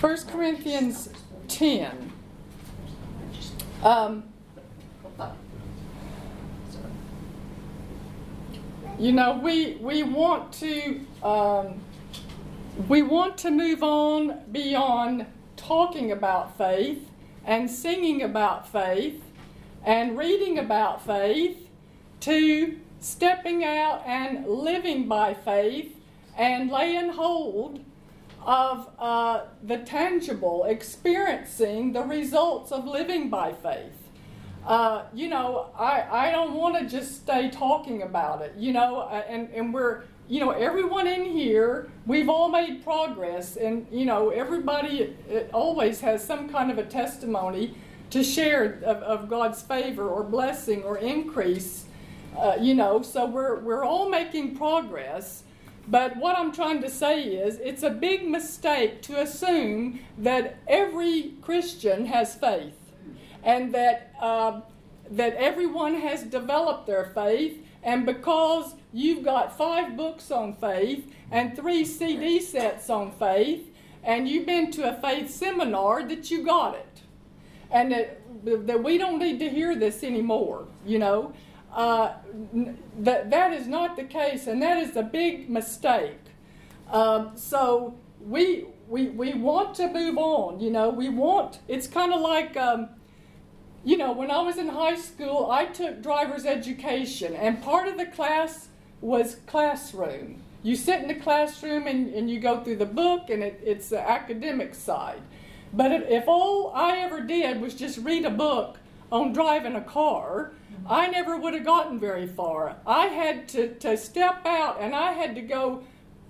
1 Corinthians 10. Um, you know, we, we want to um, we want to move on beyond talking about faith and singing about faith and reading about faith to stepping out and living by faith and laying hold of uh, the tangible, experiencing the results of living by faith. Uh, you know, I, I don't want to just stay talking about it, you know, uh, and, and we're, you know, everyone in here, we've all made progress, and, you know, everybody always has some kind of a testimony to share of, of God's favor or blessing or increase, uh, you know, so we're, we're all making progress. But what I'm trying to say is, it's a big mistake to assume that every Christian has faith and that, uh, that everyone has developed their faith. And because you've got five books on faith and three CD sets on faith, and you've been to a faith seminar, that you got it. And that, that we don't need to hear this anymore, you know. Uh, that, that is not the case, and that is a big mistake. Um, so we, we, we want to move on, you know, we want, it's kind of like, um, you know, when I was in high school, I took driver's education, and part of the class was classroom. You sit in the classroom and, and you go through the book, and it, it's the academic side. But if, if all I ever did was just read a book on driving a car, I never would have gotten very far. I had to, to step out and I had to go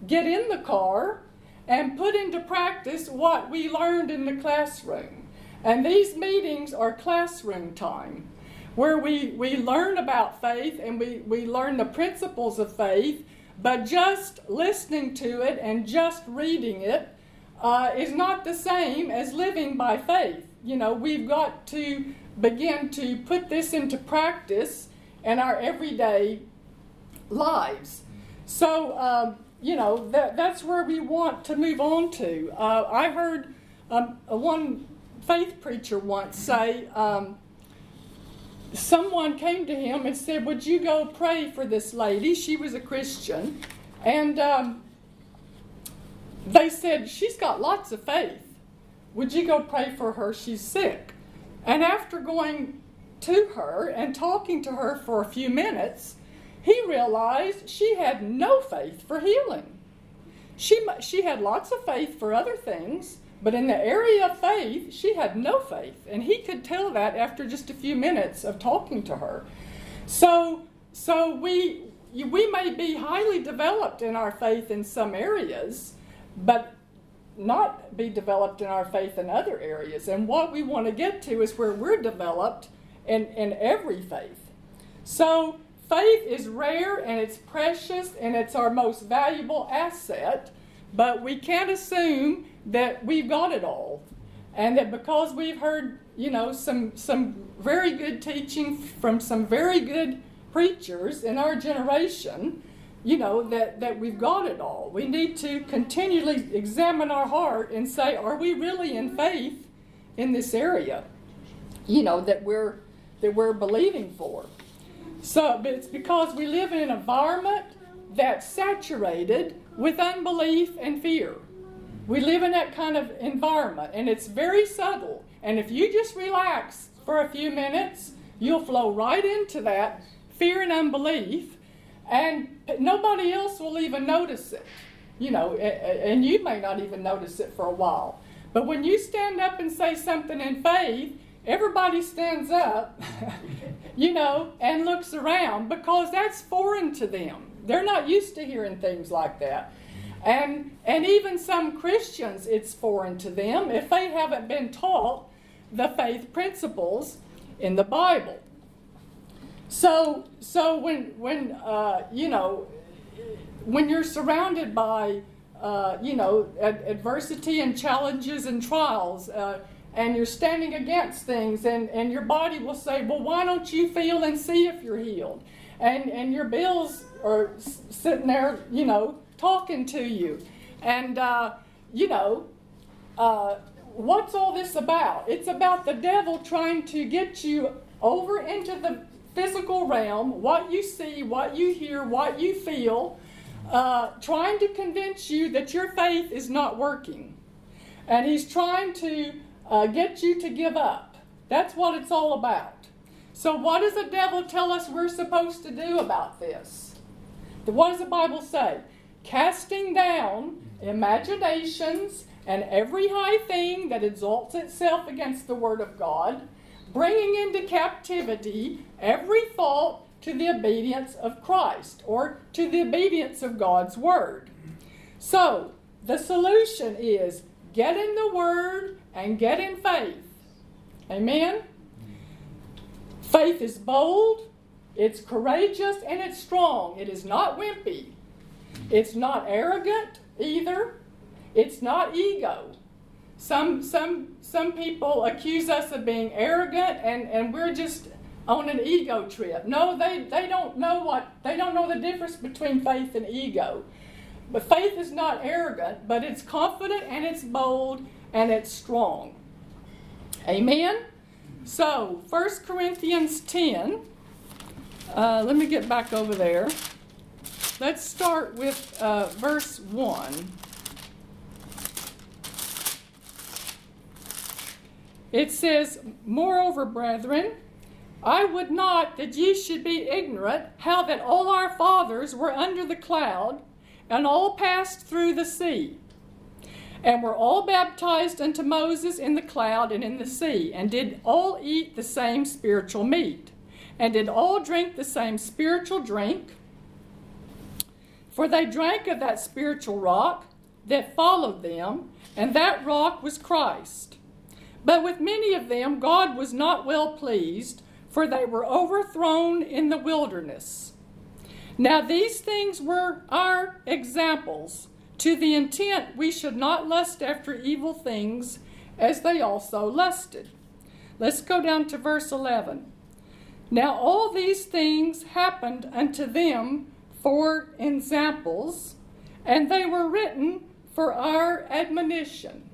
get in the car and put into practice what we learned in the classroom. And these meetings are classroom time where we, we learn about faith and we, we learn the principles of faith, but just listening to it and just reading it uh, is not the same as living by faith. You know, we've got to begin to put this into practice in our everyday lives. So, um, you know, that, that's where we want to move on to. Uh, I heard um, one faith preacher once say, um, someone came to him and said, Would you go pray for this lady? She was a Christian. And um, they said, She's got lots of faith. Would you go pray for her? She's sick. And after going to her and talking to her for a few minutes, he realized she had no faith for healing. She, she had lots of faith for other things, but in the area of faith, she had no faith. And he could tell that after just a few minutes of talking to her. So, so we, we may be highly developed in our faith in some areas, but not be developed in our faith in other areas. And what we want to get to is where we're developed in, in every faith. So, faith is rare and it's precious and it's our most valuable asset, but we can't assume that we've got it all. And that because we've heard, you know, some, some very good teaching from some very good preachers in our generation, you know, that, that we've got it all. We need to continually examine our heart and say, are we really in faith in this area? You know, that we're that we're believing for. So but it's because we live in an environment that's saturated with unbelief and fear. We live in that kind of environment and it's very subtle. And if you just relax for a few minutes, you'll flow right into that fear and unbelief and nobody else will even notice it. You know, and you may not even notice it for a while. But when you stand up and say something in faith, everybody stands up, you know, and looks around because that's foreign to them. They're not used to hearing things like that. And, and even some Christians, it's foreign to them if they haven't been taught the faith principles in the Bible. So, so when, when uh, you know, when you're surrounded by, uh, you know, ad- adversity and challenges and trials, uh, and you're standing against things, and, and your body will say, well, why don't you feel and see if you're healed? And, and your bills are sitting there, you know, talking to you. And, uh, you know, uh, what's all this about? It's about the devil trying to get you over into the physical realm, what you see, what you hear, what you feel, uh, trying to convince you that your faith is not working. And he's trying to uh, get you to give up. That's what it's all about. So, what does the devil tell us we're supposed to do about this? What does the Bible say? Casting down imaginations and every high thing that exalts itself against the Word of God, bringing into captivity every thought to the obedience of Christ or to the obedience of God's Word. So, the solution is get in the Word and get in faith. Amen? Faith is bold, it's courageous, and it's strong. It is not wimpy. It's not arrogant either. It's not ego. Some, some, some people accuse us of being arrogant and, and we're just on an ego trip. No, they, they don't know what they don't know the difference between faith and ego. But faith is not arrogant, but it's confident and it's bold and it's strong. Amen? So, 1 Corinthians 10, uh, let me get back over there. Let's start with uh, verse 1. It says, Moreover, brethren, I would not that ye should be ignorant how that all our fathers were under the cloud, and all passed through the sea, and were all baptized unto Moses in the cloud and in the sea, and did all eat the same spiritual meat, and did all drink the same spiritual drink. For they drank of that spiritual rock that followed them, and that rock was Christ. But with many of them God was not well pleased for they were overthrown in the wilderness. Now, these things were our examples, to the intent we should not lust after evil things as they also lusted. Let's go down to verse 11. Now, all these things happened unto them for examples, and they were written for our admonition.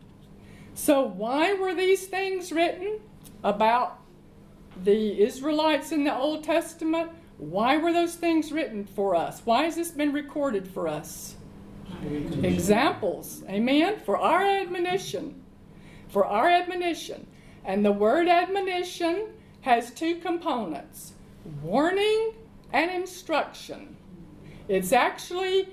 So, why were these things written? About the Israelites in the Old Testament, why were those things written for us? Why has this been recorded for us? Examples, amen, for our admonition. For our admonition. And the word admonition has two components warning and instruction. It's actually,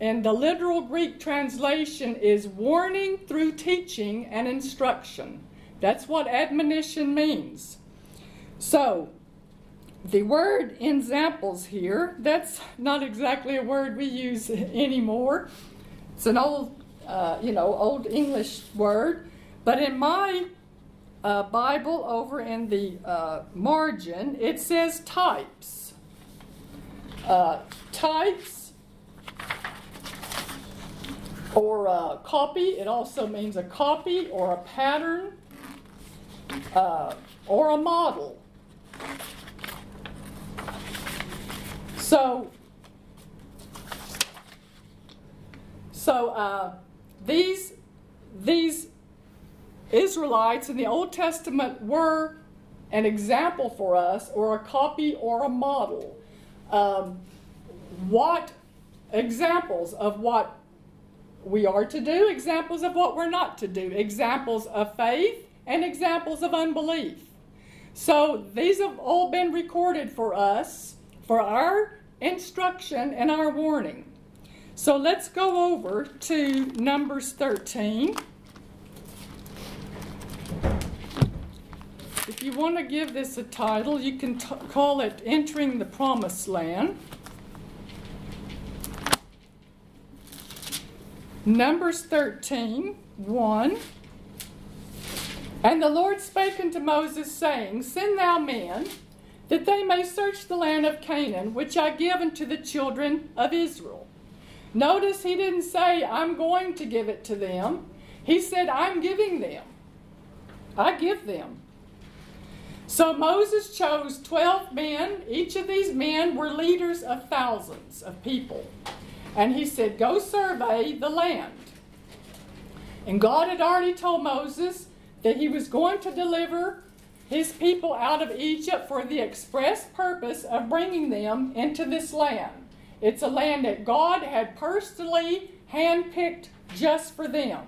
in the literal Greek translation, is warning through teaching and instruction. That's what admonition means. So, the word examples here, that's not exactly a word we use anymore. It's an old, uh, you know, old English word. But in my uh, Bible, over in the uh, margin, it says types. Uh, types or a copy, it also means a copy or a pattern uh, or a model. So, so uh, these these Israelites in the Old Testament were an example for us, or a copy, or a model. Um, what examples of what we are to do, examples of what we're not to do, examples of faith, and examples of unbelief. So these have all been recorded for us for our instruction and our warning. So let's go over to Numbers 13. If you want to give this a title, you can t- call it Entering the Promised Land. Numbers 13, 1. And the Lord spake unto Moses, saying, Send thou men, that they may search the land of Canaan, which I give unto the children of Israel. Notice he didn't say, I'm going to give it to them. He said, I'm giving them. I give them. So Moses chose 12 men. Each of these men were leaders of thousands of people. And he said, Go survey the land. And God had already told Moses that he was going to deliver his people out of Egypt for the express purpose of bringing them into this land. It's a land that God had personally handpicked just for them.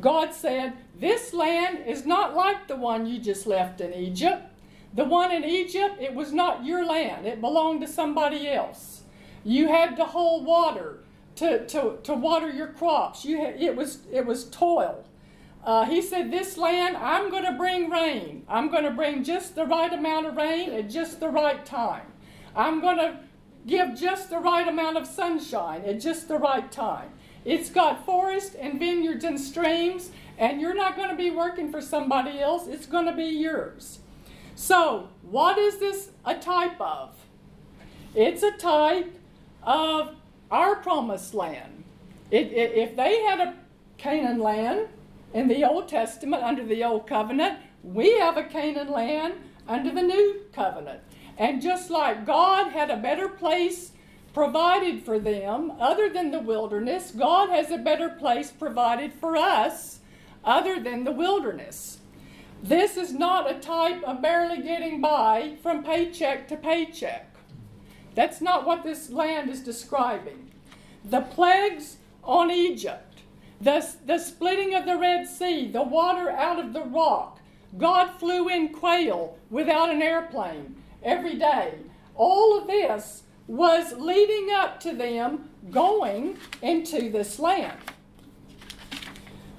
God said, This land is not like the one you just left in Egypt. The one in Egypt, it was not your land, it belonged to somebody else. You had to hold water to, to, to water your crops. You had, it, was, it was toil. Uh, he said, This land, I'm going to bring rain. I'm going to bring just the right amount of rain at just the right time. I'm going to give just the right amount of sunshine at just the right time. It's got forests and vineyards and streams, and you're not going to be working for somebody else. It's going to be yours. So, what is this a type of? It's a type of our promised land. It, it, if they had a Canaan land in the Old Testament under the Old Covenant, we have a Canaan land under the New Covenant. And just like God had a better place provided for them other than the wilderness, God has a better place provided for us other than the wilderness. This is not a type of barely getting by from paycheck to paycheck. That's not what this land is describing. The plagues on Egypt, the, the splitting of the Red Sea, the water out of the rock, God flew in quail without an airplane every day. All of this was leading up to them going into this land.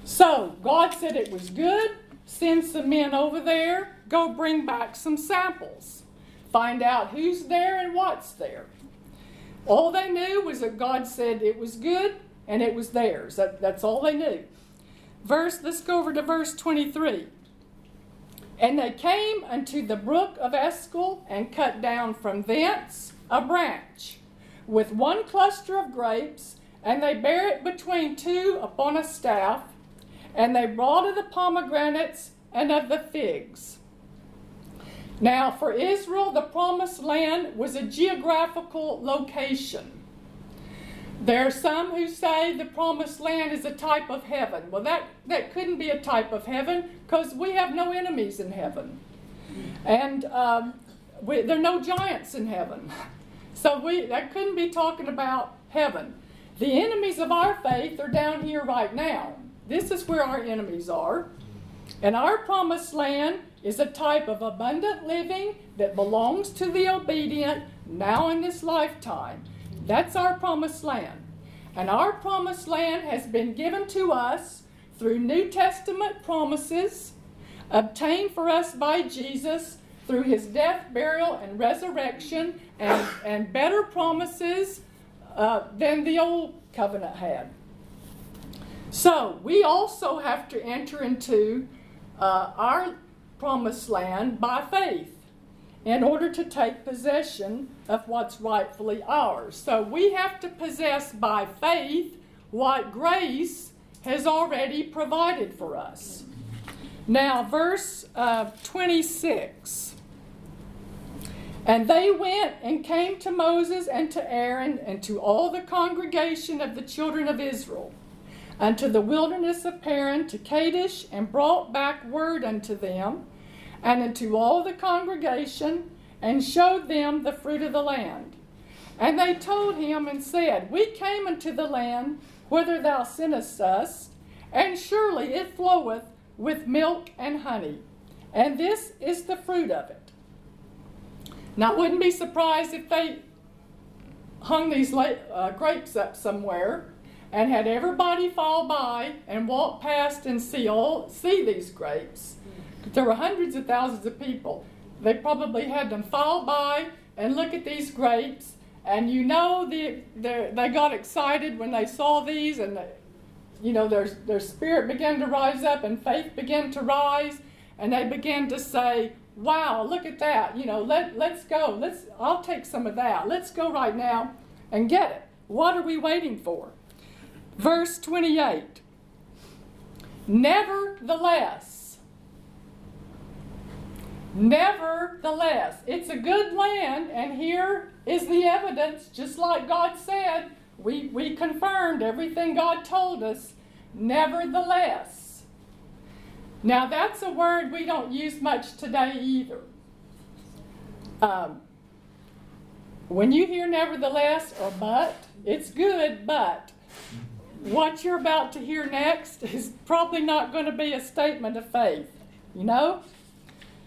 So God said it was good. Send some men over there. Go bring back some samples. Find out who's there and what's there. All they knew was that God said it was good and it was theirs. That, that's all they knew. Verse, let's go over to verse 23. And they came unto the brook of Eshcol and cut down from thence a branch with one cluster of grapes, and they bare it between two upon a staff, and they brought of the pomegranates and of the figs. Now, for Israel, the promised land was a geographical location. There are some who say the promised land is a type of heaven. Well, that, that couldn't be a type of heaven because we have no enemies in heaven. And um, we, there are no giants in heaven. So we, that couldn't be talking about heaven. The enemies of our faith are down here right now. This is where our enemies are. And our promised land is a type of abundant living that belongs to the obedient now in this lifetime. That's our promised land. And our promised land has been given to us through New Testament promises obtained for us by Jesus through his death, burial, and resurrection, and, and better promises uh, than the old covenant had. So we also have to enter into uh, our promised land by faith in order to take possession of what's rightfully ours. So we have to possess by faith what grace has already provided for us. Now, verse uh, 26. And they went and came to Moses and to Aaron and to all the congregation of the children of Israel unto the wilderness of Paran to Kadesh and brought back word unto them and unto all the congregation, and showed them the fruit of the land. And they told him and said, We came unto the land whither thou sentest us, and surely it floweth with milk and honey, and this is the fruit of it. Now, I wouldn't be surprised if they hung these uh, grapes up somewhere and had everybody fall by and walk past and see all see these grapes there were hundreds of thousands of people. They probably had them fall by and look at these grapes, and you know the, they got excited when they saw these, and you know their their spirit began to rise up, and faith began to rise, and they began to say, "Wow, look at that! You know, let let's go. Let's I'll take some of that. Let's go right now and get it. What are we waiting for?" Verse twenty eight. Nevertheless Nevertheless, it's a good land, and here is the evidence, just like God said. We, we confirmed everything God told us nevertheless. Now, that's a word we don't use much today either. Um, when you hear nevertheless or but, it's good, but what you're about to hear next is probably not going to be a statement of faith, you know?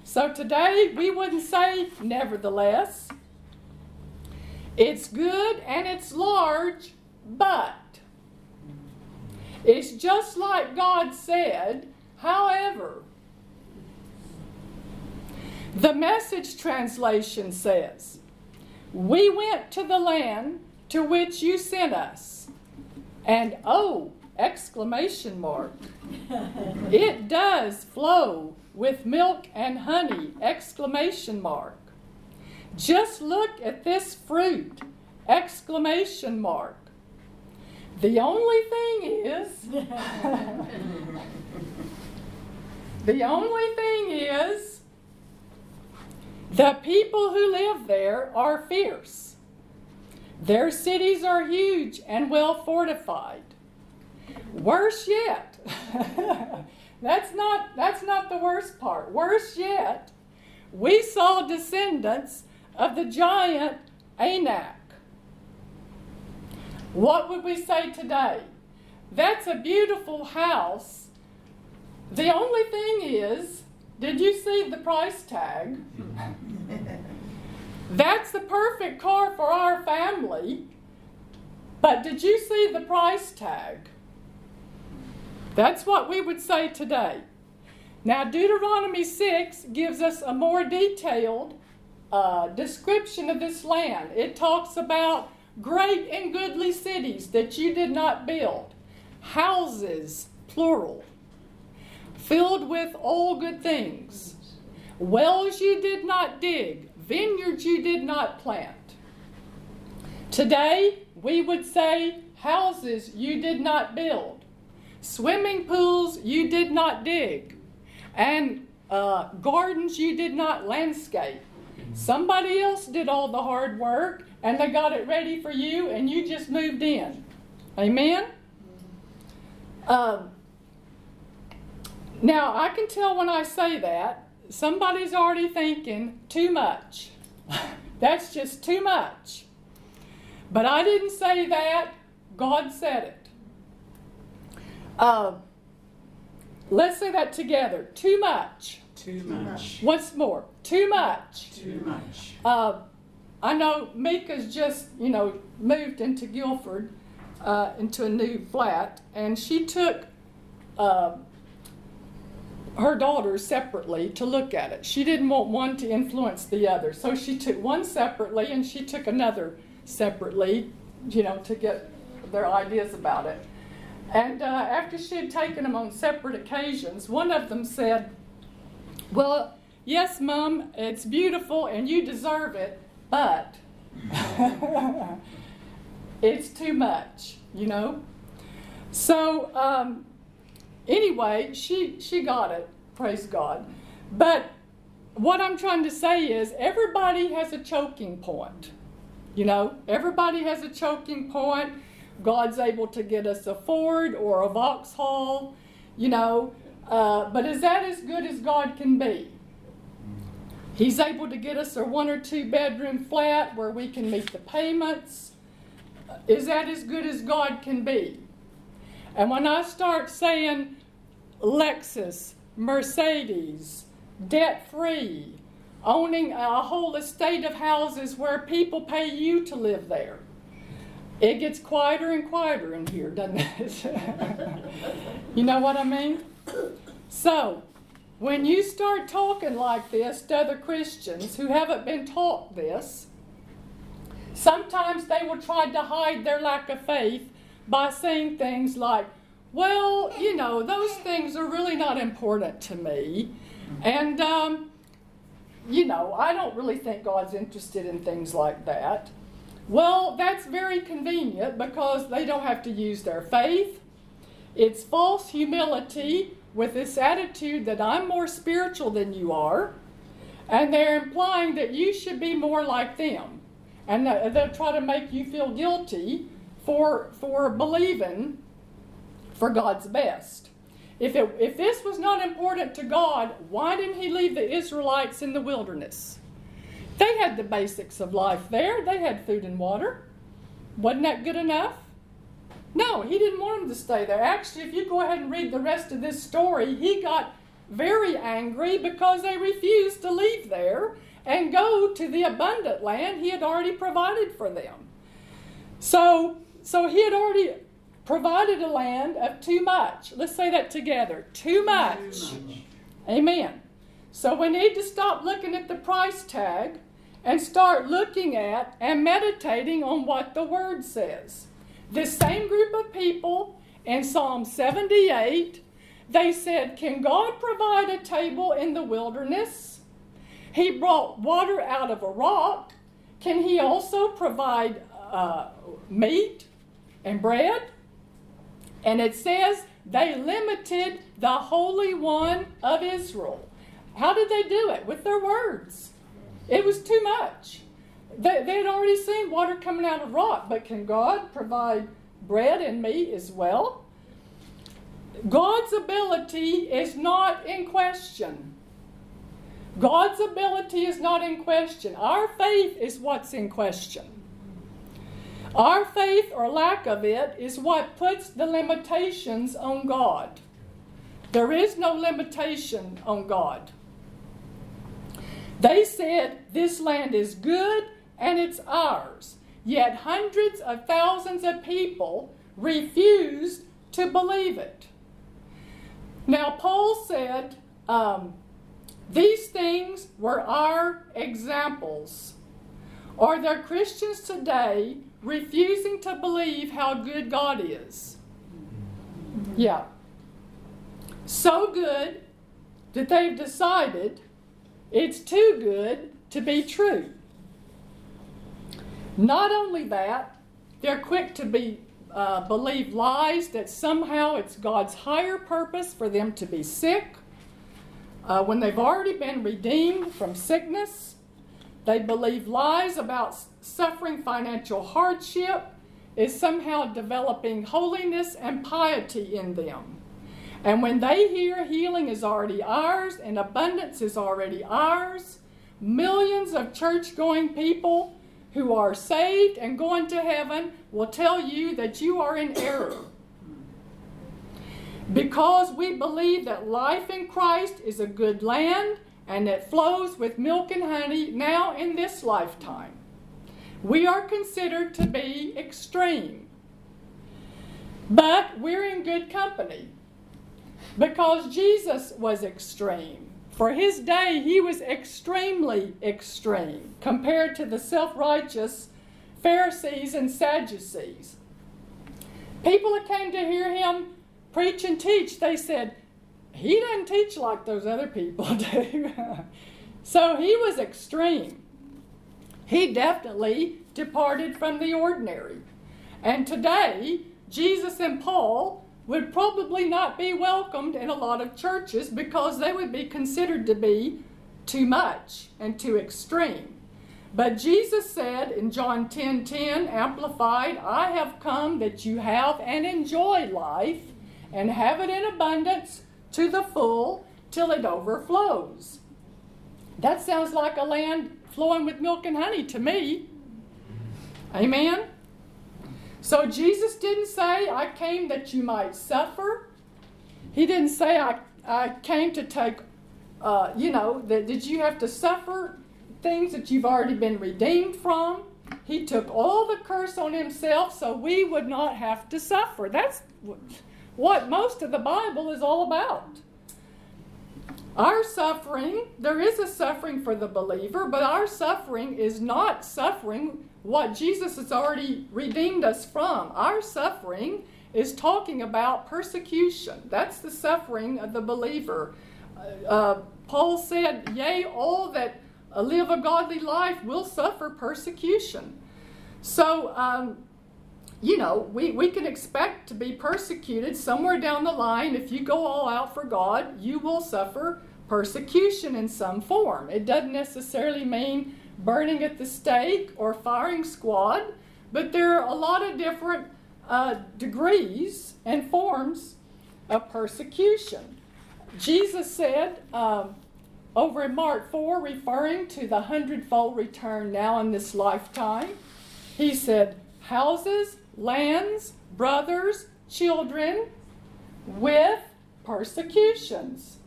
So today we wouldn't say nevertheless. It's good and it's large, but it's just like God said. However, the message translation says, We went to the land to which you sent us. And oh, exclamation mark. it does flow with milk and honey, exclamation mark. Just look at this fruit, exclamation mark. The only thing is, the only thing is, the people who live there are fierce. Their cities are huge and well fortified. Worse yet, that's not, that's not the worst part. Worse yet, we saw descendants of the giant Anak. What would we say today? That's a beautiful house. The only thing is, did you see the price tag? That's the perfect car for our family. But did you see the price tag? That's what we would say today. Now, Deuteronomy 6 gives us a more detailed uh, description of this land. It talks about great and goodly cities that you did not build, houses, plural, filled with all good things, wells you did not dig, vineyards you did not plant. Today, we would say houses you did not build, swimming pools you did not dig, and uh, gardens you did not landscape. Somebody else did all the hard work and they got it ready for you and you just moved in. Amen? Um, now, I can tell when I say that, somebody's already thinking, too much. That's just too much. But I didn't say that, God said it. Uh, let's say that together. Too much. Too much. Once more. Too much. Too much. Uh, I know Mika's just, you know, moved into Guildford, uh, into a new flat, and she took uh, her daughters separately to look at it. She didn't want one to influence the other, so she took one separately and she took another separately, you know, to get their ideas about it. And uh, after she had taken them on separate occasions, one of them said, well, yes, Mom, it's beautiful and you deserve it, but it's too much, you know? So, um, anyway, she, she got it, praise God. But what I'm trying to say is everybody has a choking point. You know, everybody has a choking point. God's able to get us a Ford or a Vauxhall, you know, uh, but is that as good as God can be? He's able to get us a one or two bedroom flat where we can meet the payments. Is that as good as God can be? And when I start saying Lexus, Mercedes, debt free, owning a whole estate of houses where people pay you to live there, it gets quieter and quieter in here, doesn't it? you know what I mean? So, when you start talking like this to other Christians who haven't been taught this, sometimes they will try to hide their lack of faith by saying things like, well, you know, those things are really not important to me. And, um, you know, I don't really think God's interested in things like that. Well, that's very convenient because they don't have to use their faith. It's false humility with this attitude that I'm more spiritual than you are, and they're implying that you should be more like them. And they'll try to make you feel guilty for, for believing for God's best. If, it, if this was not important to God, why didn't He leave the Israelites in the wilderness? They had the basics of life there, they had food and water. Wasn't that good enough? No, He didn't want them to stay there. Actually, if you go ahead and read the rest of this story, He got very angry because they refused to leave there and go to the abundant land He had already provided for them. So, so He had already provided a land of too much. Let's say that together. Too much. Too much. Amen. So we need to stop looking at the price tag and start looking at and meditating on what the Word says. This same group of people in Psalm 78, they said, Can God provide a table in the wilderness? He brought water out of a rock. Can He also provide uh, meat and bread? And it says they limited the Holy One of Israel. How did they do it? With their words. It was too much. They, they had already seen water coming out of rock, but can God provide bread and meat as well? God's ability is not in question. God's ability is not in question. Our faith is what's in question. Our faith or lack of it is what puts the limitations on God. There is no limitation on God. They said this land is good and it's ours, yet hundreds of thousands of people refused to believe it. Now, Paul said um, these things were our examples. Are there Christians today refusing to believe how good God is. Yeah. So good that they've decided it's too good to be true. Not only that, they're quick to be uh, believe lies that somehow it's God's higher purpose for them to be sick. Uh, when they've already been redeemed from sickness, they believe lies about suffering financial hardship is somehow developing holiness and piety in them. And when they hear healing is already ours and abundance is already ours, millions of church going people who are saved and going to heaven will tell you that you are in error. Because we believe that life in Christ is a good land and it flows with milk and honey now in this lifetime we are considered to be extreme. But we're in good company because Jesus was extreme. For his day, he was extremely extreme compared to the self righteous Pharisees and Sadducees. People that came to hear him preach and teach, they said, He doesn't teach like those other people do. so he was extreme he definitely departed from the ordinary. And today, Jesus and Paul would probably not be welcomed in a lot of churches because they would be considered to be too much and too extreme. But Jesus said in John 10 10, Amplified, I have come that you have and enjoy life and have it in abundance to the full till it overflows. That sounds like a land flowing with milk and honey to me. Amen? So Jesus didn't say, I came that you might suffer. He didn't say, I, I came to take, uh, you know, that did you have to suffer things that you've already been redeemed from? He took all the curse on himself so we would not have to suffer. That's what most of the Bible is all about. Our suffering, there is a suffering for the believer, but our suffering is not suffering what Jesus has already redeemed us from. Our suffering is talking about persecution. That's the suffering of the believer. Uh, uh Paul said, Yea, all that live a godly life will suffer persecution. So, um, you know, we, we can expect to be persecuted somewhere down the line. If you go all out for God, you will suffer persecution in some form. It doesn't necessarily mean burning at the stake or firing squad, but there are a lot of different uh, degrees and forms of persecution. Jesus said um, over in Mark 4, referring to the hundredfold return now in this lifetime, he said, Houses, lands, brothers, children, with persecutions.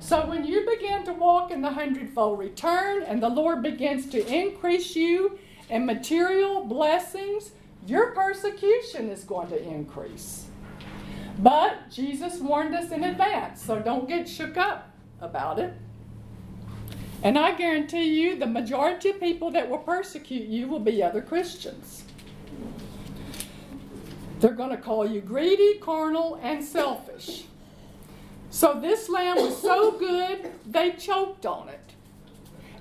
So when you begin to walk in the hundredfold return and the Lord begins to increase you in material blessings, your persecution is going to increase. But Jesus warned us in advance, so don't get shook up about it. And I guarantee you, the majority of people that will persecute you will be other Christians. They're going to call you greedy, carnal, and selfish. So this lamb was so good, they choked on it.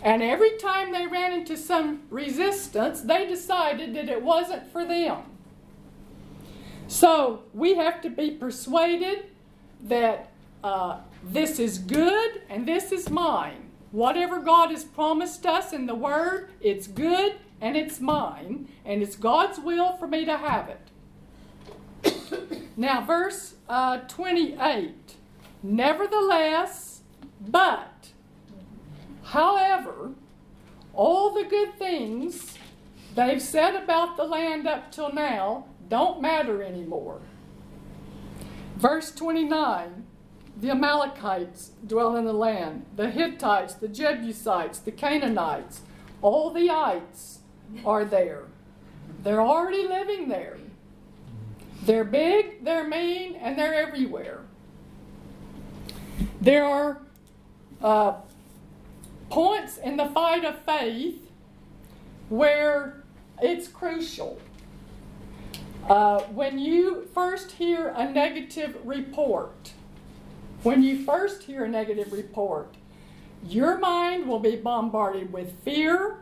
And every time they ran into some resistance, they decided that it wasn't for them. So we have to be persuaded that uh, this is good and this is mine. Whatever God has promised us in the Word, it's good and it's mine, and it's God's will for me to have it. Now, verse uh, 28 Nevertheless, but, however, all the good things they've said about the land up till now don't matter anymore. Verse 29 the Amalekites dwell in the land, the Hittites, the Jebusites, the Canaanites, all the ites are there. They're already living there. They're big, they're mean, and they're everywhere. There are uh, points in the fight of faith where it's crucial. Uh, when you first hear a negative report, when you first hear a negative report, your mind will be bombarded with fear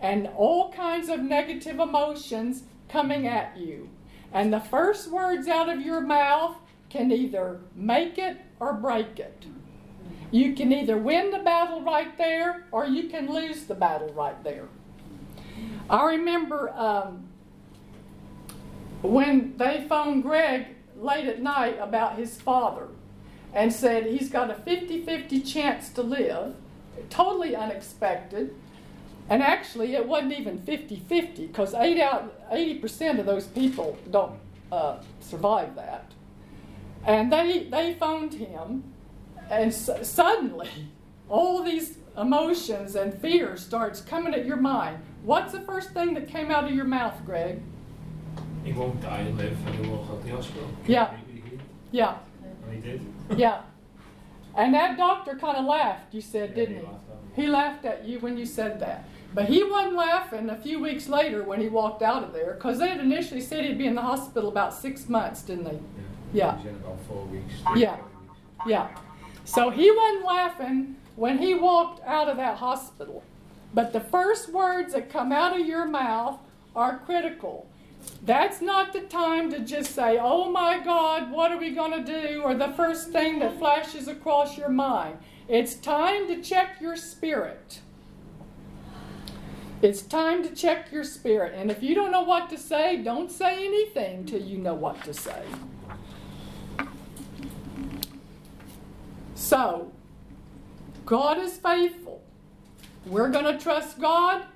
and all kinds of negative emotions coming at you. And the first words out of your mouth can either make it or break it. You can either win the battle right there or you can lose the battle right there. I remember um, when they phoned Greg late at night about his father and said he's got a 50 50 chance to live, totally unexpected. And actually, it wasn't even 50 50 because 80% of those people don't uh, survive that. And they, they phoned him, and suddenly, all these emotions and fears starts coming at your mind. What's the first thing that came out of your mouth, Greg? He won't die, and live, and he won't go to the hospital. Yeah. Yeah. And he did. yeah. And that doctor kind of laughed, you said, yeah, didn't he? He laughed at you when you said that. But he wasn't laughing a few weeks later when he walked out of there because they had initially said he'd be in the hospital about six months, didn't they? Yeah. yeah. about four weeks. Yeah. Yeah. So he wasn't laughing when he walked out of that hospital. But the first words that come out of your mouth are critical. That's not the time to just say, oh my God, what are we going to do? Or the first thing that flashes across your mind. It's time to check your spirit. It's time to check your spirit. And if you don't know what to say, don't say anything till you know what to say. So, God is faithful. We're going to trust God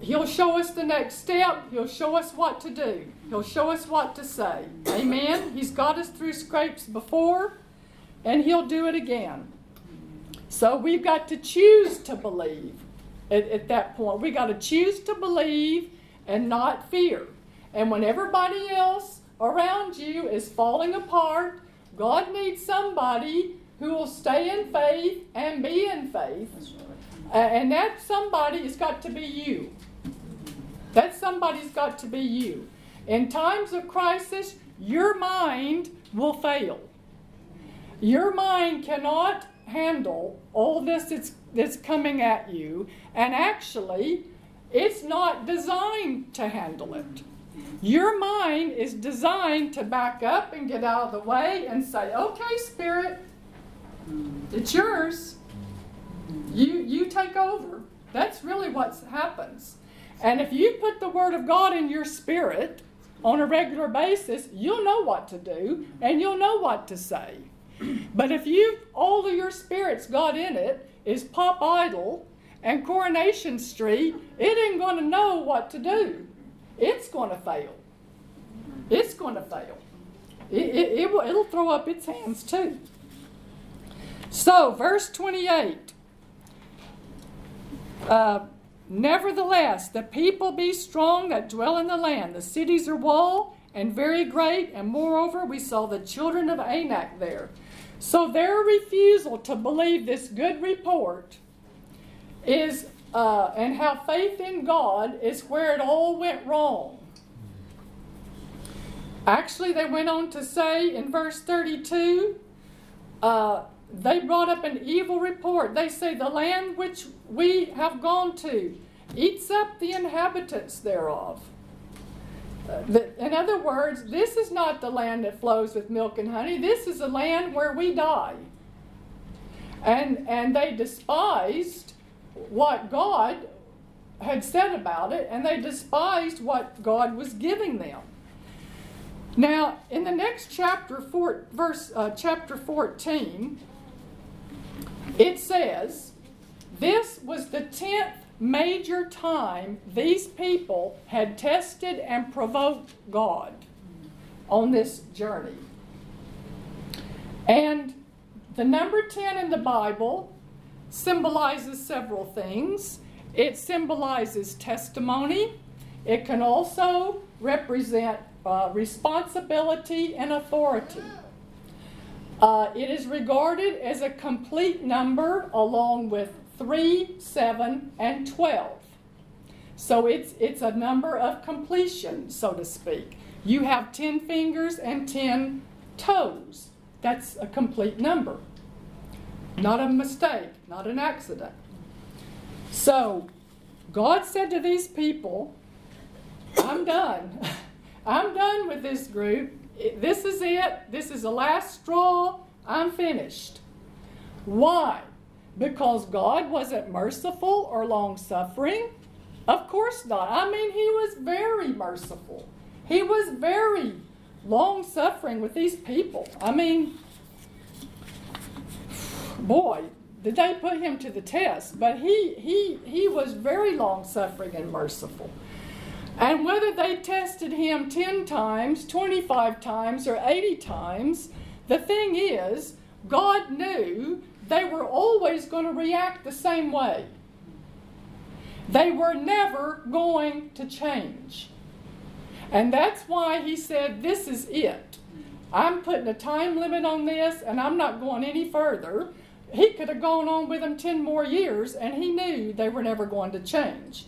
He'll show us the next step. He'll show us what to do. He'll show us what to say. Amen. He's got us through scrapes before, and He'll do it again. So we've got to choose to believe at, at that point. We've got to choose to believe and not fear. And when everybody else around you is falling apart, God needs somebody who will stay in faith and be in faith. Uh, and that somebody has got to be you. That somebody's got to be you. In times of crisis, your mind will fail. Your mind cannot handle all this that's, that's coming at you, and actually, it's not designed to handle it. Your mind is designed to back up and get out of the way and say, okay, Spirit, it's yours. You, you take over. That's really what happens. And if you put the Word of God in your spirit, on a regular basis, you'll know what to do and you'll know what to say. But if you've all of your spirits got in it is Pop Idol and Coronation Street, it ain't going to know what to do. It's going to fail. It's going to fail. It, it, it will, it'll throw up its hands too. So, verse 28. Uh, Nevertheless, the people be strong that dwell in the land. The cities are walled and very great, and moreover, we saw the children of Anak there. So their refusal to believe this good report is, uh, and how faith in God is where it all went wrong. Actually, they went on to say in verse 32, uh, they brought up an evil report. They say, The land which we have gone to eats up the inhabitants thereof. The, in other words, this is not the land that flows with milk and honey. This is a land where we die. And, and they despised what God had said about it, and they despised what God was giving them. Now, in the next chapter, four, verse uh, chapter 14, it says, This was the tenth major time these people had tested and provoked God on this journey. And the number 10 in the Bible symbolizes several things. It symbolizes testimony, it can also represent uh, responsibility and authority. Uh, it is regarded as a complete number along with 3, 7, and 12. So it's, it's a number of completion, so to speak. You have 10 fingers and 10 toes. That's a complete number. Not a mistake, not an accident. So God said to these people, I'm done. I'm done with this group. This is it. This is the last straw. I'm finished. Why? Because God wasn't merciful or long suffering? Of course not. I mean, He was very merciful. He was very long suffering with these people. I mean, boy, did they put him to the test. But he, he, he was very long suffering and merciful. And whether they tested him 10 times, 25 times, or 80 times, the thing is, God knew they were always going to react the same way. They were never going to change. And that's why he said, This is it. I'm putting a time limit on this and I'm not going any further. He could have gone on with them 10 more years and he knew they were never going to change.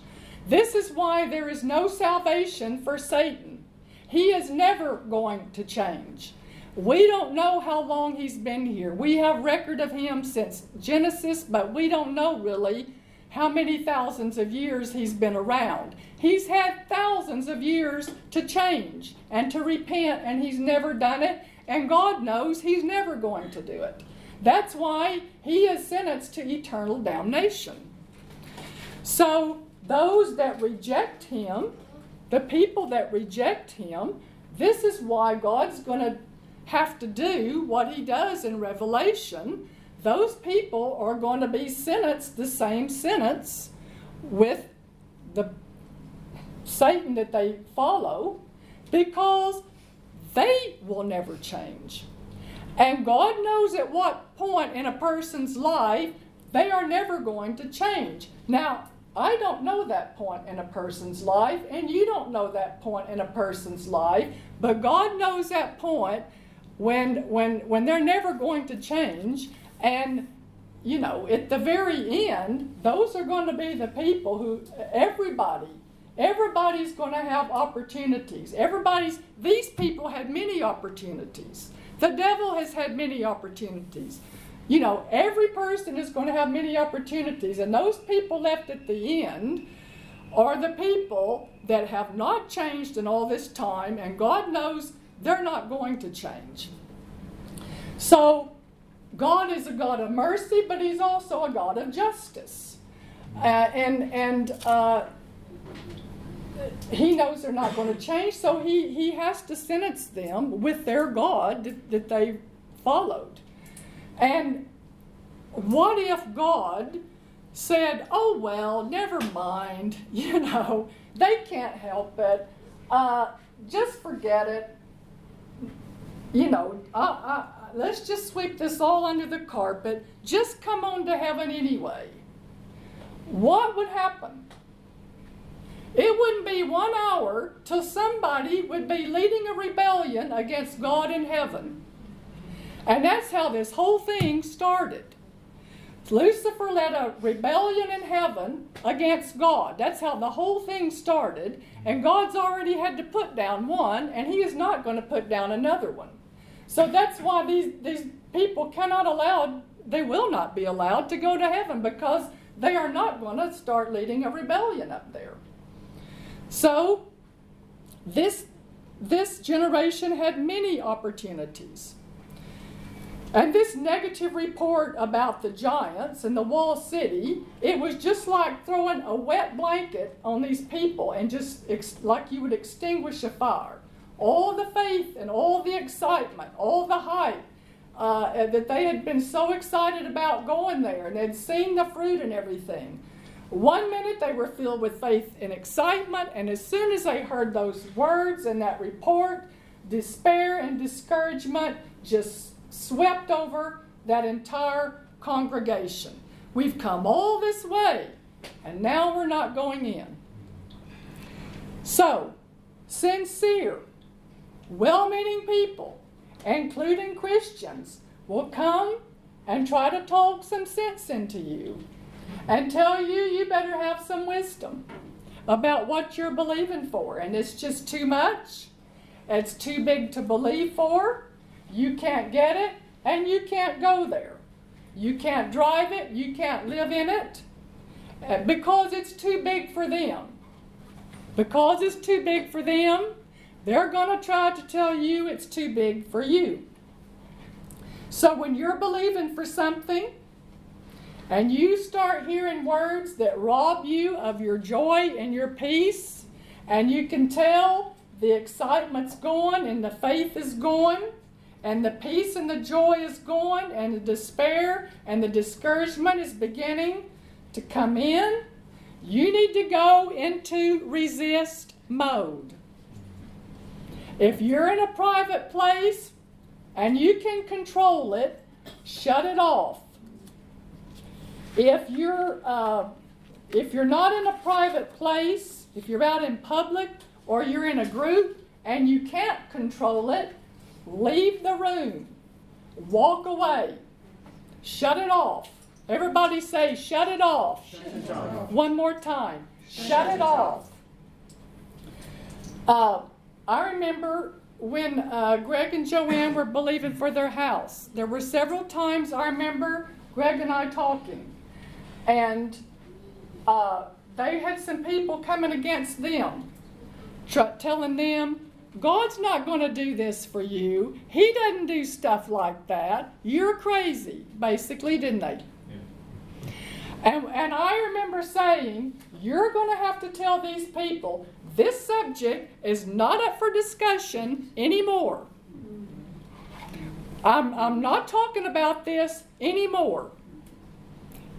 This is why there is no salvation for Satan. He is never going to change. We don't know how long he's been here. We have record of him since Genesis, but we don't know really how many thousands of years he's been around. He's had thousands of years to change and to repent, and he's never done it, and God knows he's never going to do it. That's why he is sentenced to eternal damnation. So, those that reject him, the people that reject him, this is why God's going to have to do what he does in Revelation, those people are going to be sentenced the same sentence with the Satan that they follow because they will never change. And God knows at what point in a person's life they are never going to change. Now, I don't know that point in a person's life, and you don't know that point in a person's life, but God knows that point when when when they're never going to change and you know at the very end those are going to be the people who everybody everybody's going to have opportunities. Everybody's these people had many opportunities. The devil has had many opportunities. You know every person is going to have many opportunities and those people left at the end are the people that have not changed in all this time and god knows they're not going to change. So, God is a God of mercy, but He's also a God of justice. Uh, and and uh, he knows they're not going to change, so he, he has to sentence them with their God that, that they followed. And what if God said, oh, well, never mind, you know, they can't help it, uh, just forget it, you know, uh, uh, let's just sweep this all under the carpet, just come on to heaven anyway. What would happen? It wouldn't be one hour till somebody would be leading a rebellion against God in heaven. And that's how this whole thing started. Lucifer led a rebellion in heaven against God. That's how the whole thing started. And God's already had to put down one, and He is not going to put down another one. So that's why these, these people cannot allow, they will not be allowed to go to heaven because they are not going to start leading a rebellion up there. So, this, this generation had many opportunities. And this negative report about the giants and the wall city, it was just like throwing a wet blanket on these people and just ex- like you would extinguish a fire. All the faith and all the excitement, all the hype uh, that they had been so excited about going there and they'd seen the fruit and everything. One minute they were filled with faith and excitement, and as soon as they heard those words and that report, despair and discouragement just swept over that entire congregation. We've come all this way, and now we're not going in. So, sincere, well meaning people, including Christians, will come and try to talk some sense into you and tell you you better have some wisdom about what you're believing for. And it's just too much, it's too big to believe for. You can't get it, and you can't go there. You can't drive it, you can't live in it uh, because it's too big for them. Because it's too big for them, they're going to try to tell you it's too big for you. So when you're believing for something, and you start hearing words that rob you of your joy and your peace, and you can tell the excitement's gone and the faith is gone, and the peace and the joy is gone, and the despair and the discouragement is beginning to come in, you need to go into resist mode. If you're in a private place and you can control it, shut it off. If you're uh, if you're not in a private place, if you're out in public or you're in a group and you can't control it, leave the room. Walk away. Shut it off. Everybody say, shut it off. Shut it off. One more time. Shut, shut it off. Uh, I remember when uh, Greg and Joanne were believing for their house. There were several times I remember Greg and I talking and uh, they had some people coming against them, tr- telling them, God's not going to do this for you. He doesn't do stuff like that. You're crazy, basically, didn't they? Yeah. And, and I remember saying, You're going to have to tell these people this subject is not up for discussion anymore. I'm, I'm not talking about this anymore.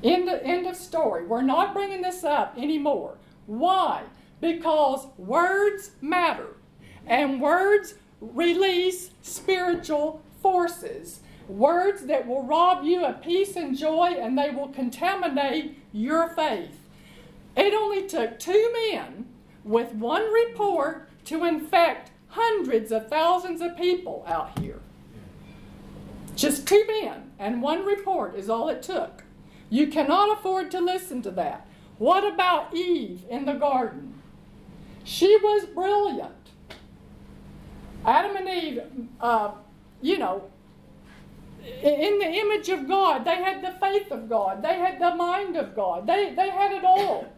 End of, end of story. We're not bringing this up anymore. Why? Because words matter. And words release spiritual forces. Words that will rob you of peace and joy and they will contaminate your faith. It only took two men with one report to infect hundreds of thousands of people out here. Just two men and one report is all it took. You cannot afford to listen to that. What about Eve in the garden? She was brilliant. Adam and Eve, uh, you know, in the image of God, they had the faith of God, they had the mind of God, they, they had it all.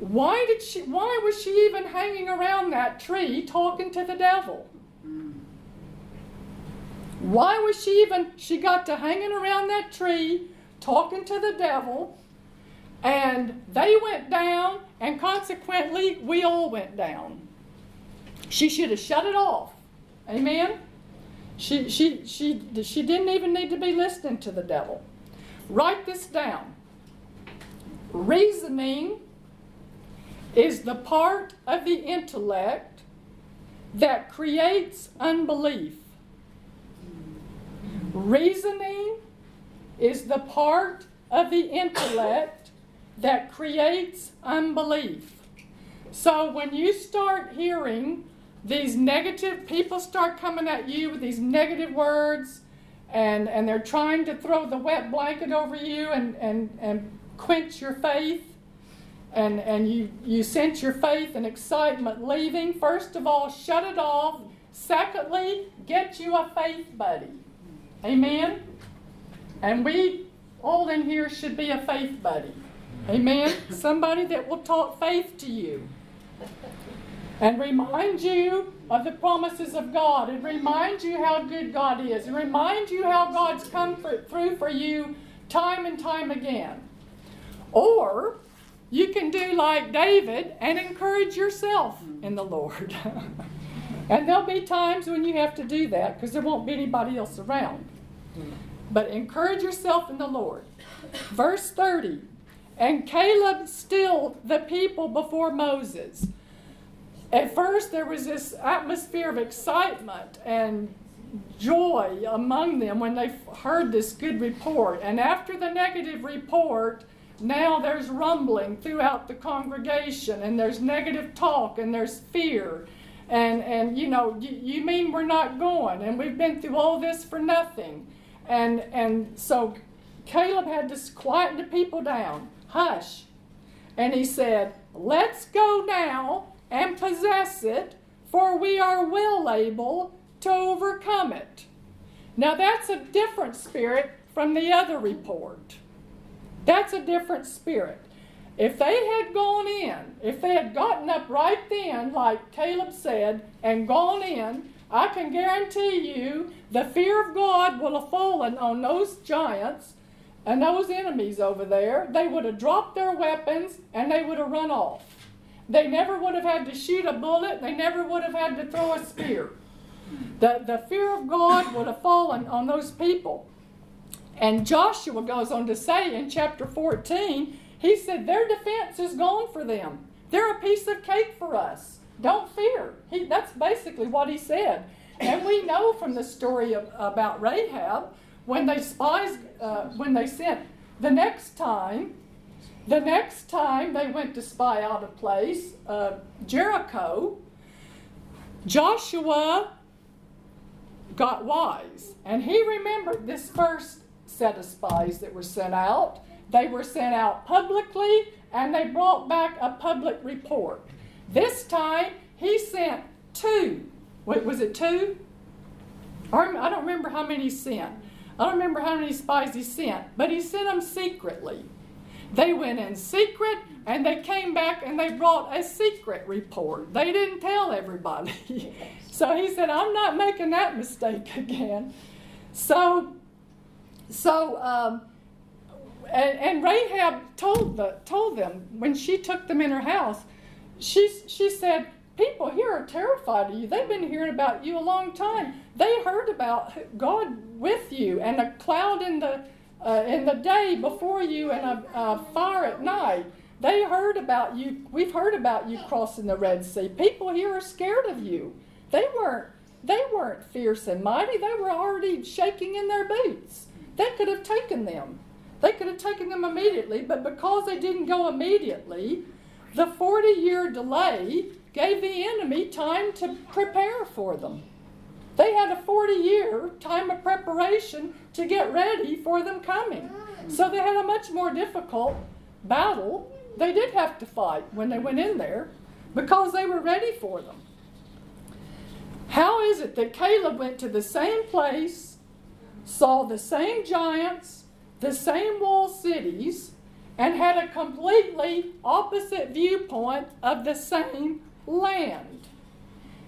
Why did she why was she even hanging around that tree talking to the devil? Why was she even she got to hanging around that tree talking to the devil, And they went down, and consequently, we all went down. She should have shut it off. Amen? She, she, she, she didn't even need to be listening to the devil. Write this down. Reasoning is the part of the intellect that creates unbelief. Reasoning is the part of the intellect that creates unbelief. So when you start hearing these negative people start coming at you with these negative words and, and they're trying to throw the wet blanket over you and, and, and quench your faith and, and you, you sense your faith and excitement leaving, first of all, shut it off. Secondly, get you a faith buddy. Amen? And we all in here should be a faith buddy. Amen? Somebody that will talk faith to you and remind you of the promises of God and remind you how good God is and remind you how God's come through for you time and time again. Or you can do like David and encourage yourself in the Lord. and there'll be times when you have to do that because there won't be anybody else around. But encourage yourself in the Lord. Verse 30 And Caleb stilled the people before Moses. At first, there was this atmosphere of excitement and joy among them when they heard this good report. And after the negative report, now there's rumbling throughout the congregation and there's negative talk and there's fear. And and you know you, you mean we're not going and we've been through all this for nothing. And and so caleb had to quieten the people down. Hush. And he said let's go now and possess it for we are well able to overcome it. Now that's a different spirit from the other report that's a different spirit. If they had gone in, if they had gotten up right then, like Caleb said, and gone in, I can guarantee you the fear of God would have fallen on those giants and those enemies over there. They would have dropped their weapons and they would have run off. They never would have had to shoot a bullet, they never would have had to throw a spear. The, the fear of God would have fallen on those people. And Joshua goes on to say in chapter 14, he said, Their defense is gone for them. They're a piece of cake for us. Don't fear. He, that's basically what he said. And we know from the story of, about Rahab, when they spies, uh, when they sent the next time, the next time they went to spy out a place, uh, Jericho, Joshua got wise. And he remembered this first set of spies that were sent out. They were sent out publicly and they brought back a public report. This time he sent two. Wait, was it two? I don't remember how many he sent. I don't remember how many spies he sent, but he sent them secretly. They went in secret and they came back and they brought a secret report. They didn't tell everybody. so he said, I'm not making that mistake again. So so, um, and, and, Rahab told, the, told them when she took them in her house, she, she said, People here are terrified of you. They've been hearing about you a long time. They heard about God with you and a cloud in the, uh, in the day before you and a, a fire at night. They heard about you. We've heard about you crossing the Red Sea. People here are scared of you. They weren't they weren't fierce and mighty. They were already shaking in their boots. They could have taken them. They could have taken them immediately, but because they didn't go immediately, the 40 year delay gave the enemy time to prepare for them. They had a 40 year time of preparation to get ready for them coming. So they had a much more difficult battle. They did have to fight when they went in there because they were ready for them. How is it that Caleb went to the same place saw the same giants, the same walled cities, and had a completely opposite viewpoint of the same land.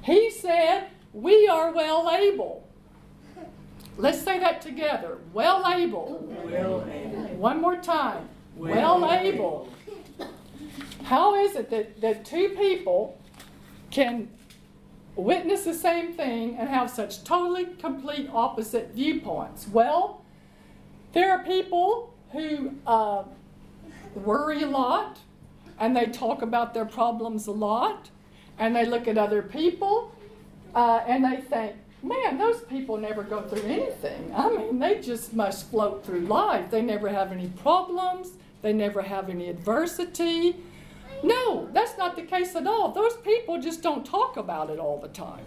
He said, We are well able. Let's say that together. Well able. Well able. One more time. well able. How is it that, that two people can witness the same thing and have such totally complete opposite viewpoints? Well, there are people who uh, worry a lot and they talk about their problems a lot and they look at other people uh, and they think, man, those people never go through anything. I mean, they just must float through life. They never have any problems, they never have any adversity. No, that's not the case at all. Those people just don't talk about it all the time.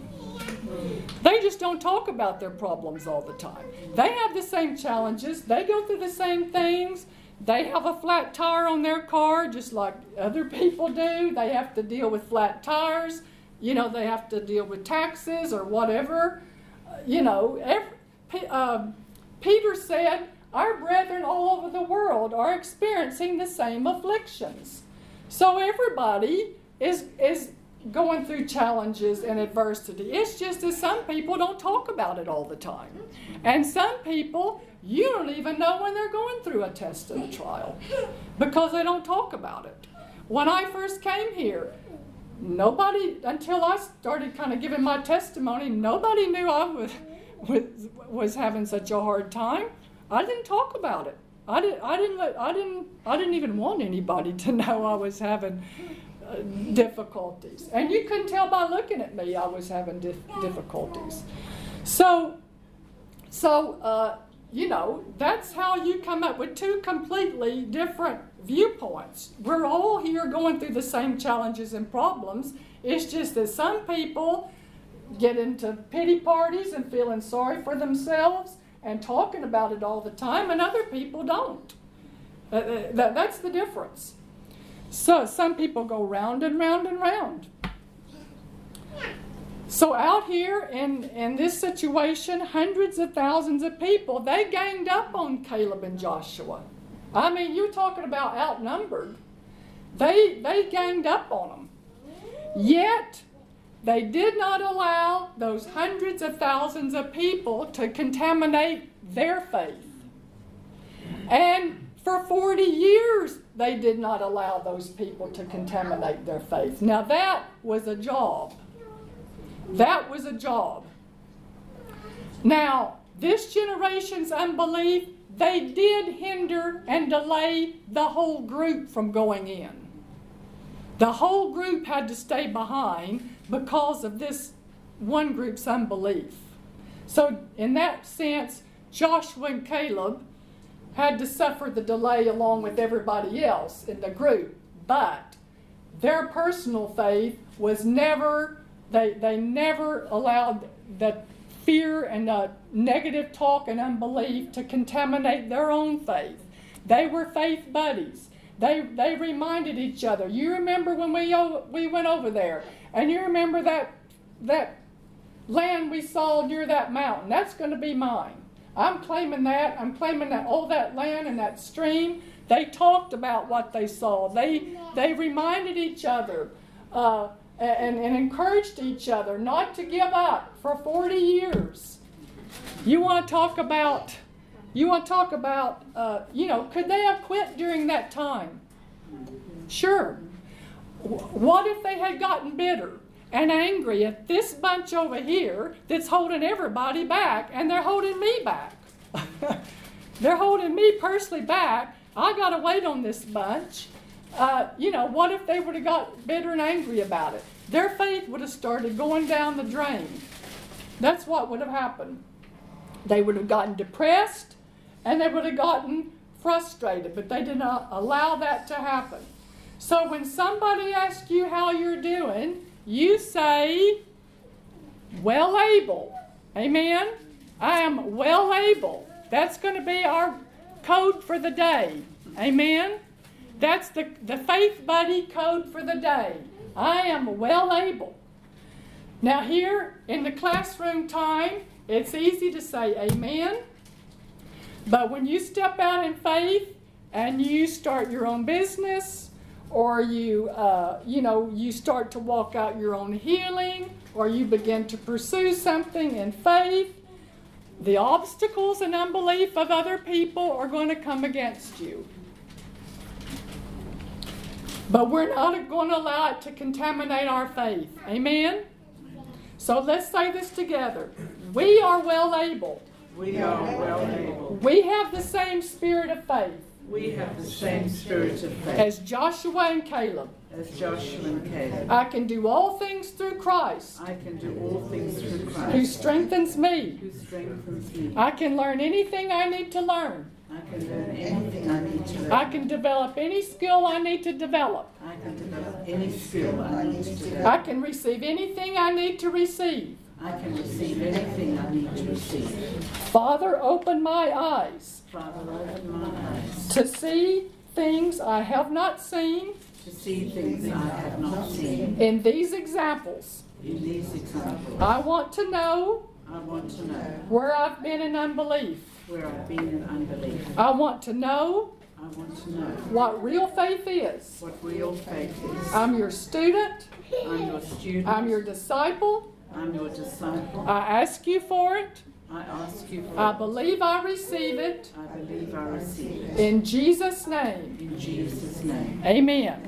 They just don't talk about their problems all the time. They have the same challenges, they go through the same things. They have a flat tire on their car just like other people do. They have to deal with flat tires. You know, they have to deal with taxes or whatever. Uh, you know, every, uh, Peter said, Our brethren all over the world are experiencing the same afflictions. So everybody is, is going through challenges and adversity. It's just that some people don't talk about it all the time. And some people, you don't even know when they're going through a test and a trial because they don't talk about it. When I first came here, nobody, until I started kind of giving my testimony, nobody knew I was, was, was having such a hard time. I didn't talk about it. I didn't, I didn't, I didn't, I didn't even want anybody to know I was having uh, difficulties. And you couldn't tell by looking at me I was having dif- difficulties. So, so uh, you know, that's how you come up with two completely different viewpoints. We're all here going through the same challenges and problems. It's just that some people get into pity parties and feeling sorry for themselves and talking about it all the time, and other people don't. Uh, uh that, that's the difference. So some people go round and round and round. So out here in, in this situation, hundreds of thousands of people, they ganged up on Caleb and Joshua. I mean, you're talking about outnumbered. They, they ganged up on them. Yet, they did not allow those hundreds of thousands of people to contaminate their faith. And for 40 years, they did not allow those people to contaminate their faith. Now, that was a job. That was a job. Now, this generation's unbelief, they did hinder and delay the whole group from going in. The whole group had to stay behind because of this one group's unbelief. So, in that sense, Joshua and Caleb had to suffer the delay along with everybody else in the group. But their personal faith was never they, they never allowed the fear and the negative talk and unbelief to contaminate their own faith. They were faith buddies. They, they reminded each other. You remember when we, we went over there, and you remember that, that land we saw near that mountain. That's going to be mine. I'm claiming that. I'm claiming that all that land and that stream. They talked about what they saw. They, they reminded each other. Uh, and, and encouraged each other not to give up for 40 years. You want to talk about, you want to talk about, uh, you know, could they have quit during that time? Sure. What if they had gotten bitter and angry at this bunch over here that's holding everybody back and they're holding me back? they're holding me personally back. I got to wait on this bunch uh, you know, what if they would have got bitter and angry about it? Their faith would have started going down the drain. That's what would have happened. They would have gotten depressed and they would have gotten frustrated, but they did not allow that to happen. So when somebody asks you how you're doing, you say, well able. Amen? I am well able. That's going to be our code for the day. Amen? That's the, the faith buddy code for the day. I am well able. Now, here in the classroom time, it's easy to say amen. But when you step out in faith and you start your own business, or you, uh, you know, you start to walk out your own healing, or you begin to pursue something in faith, the obstacles and unbelief of other people are going to come against you. But we're not going to allow it to contaminate our faith. Amen? So let's say this together. We are well able. We are well able. We have the same spirit of faith We have the same spirit of faith as Joshua and Caleb. as Joshua and Caleb. I can do all things through Christ I can do all things through Christ. who strengthens me. who strengthens me. I can learn anything I need to learn. I can learn anything I need to learn. I can develop any skill I need to develop. I can develop any skill I need to develop. I can receive anything I need to receive. I can receive anything I need to receive. Father, open my eyes Father, open my eyes to see things I have not seen to see things I have not seen. in these examples. In these examples, I want to know I want to know where I've been in unbelief. where I've been in unbelief. I want to know I want to know what real faith is. what real faith is. I'm your student. I'm your student. I'm your disciple. I'm your disciple. I ask you for it. I ask you for it. I believe I receive it. I believe I receive it. In Jesus' name, In Jesus' name. amen.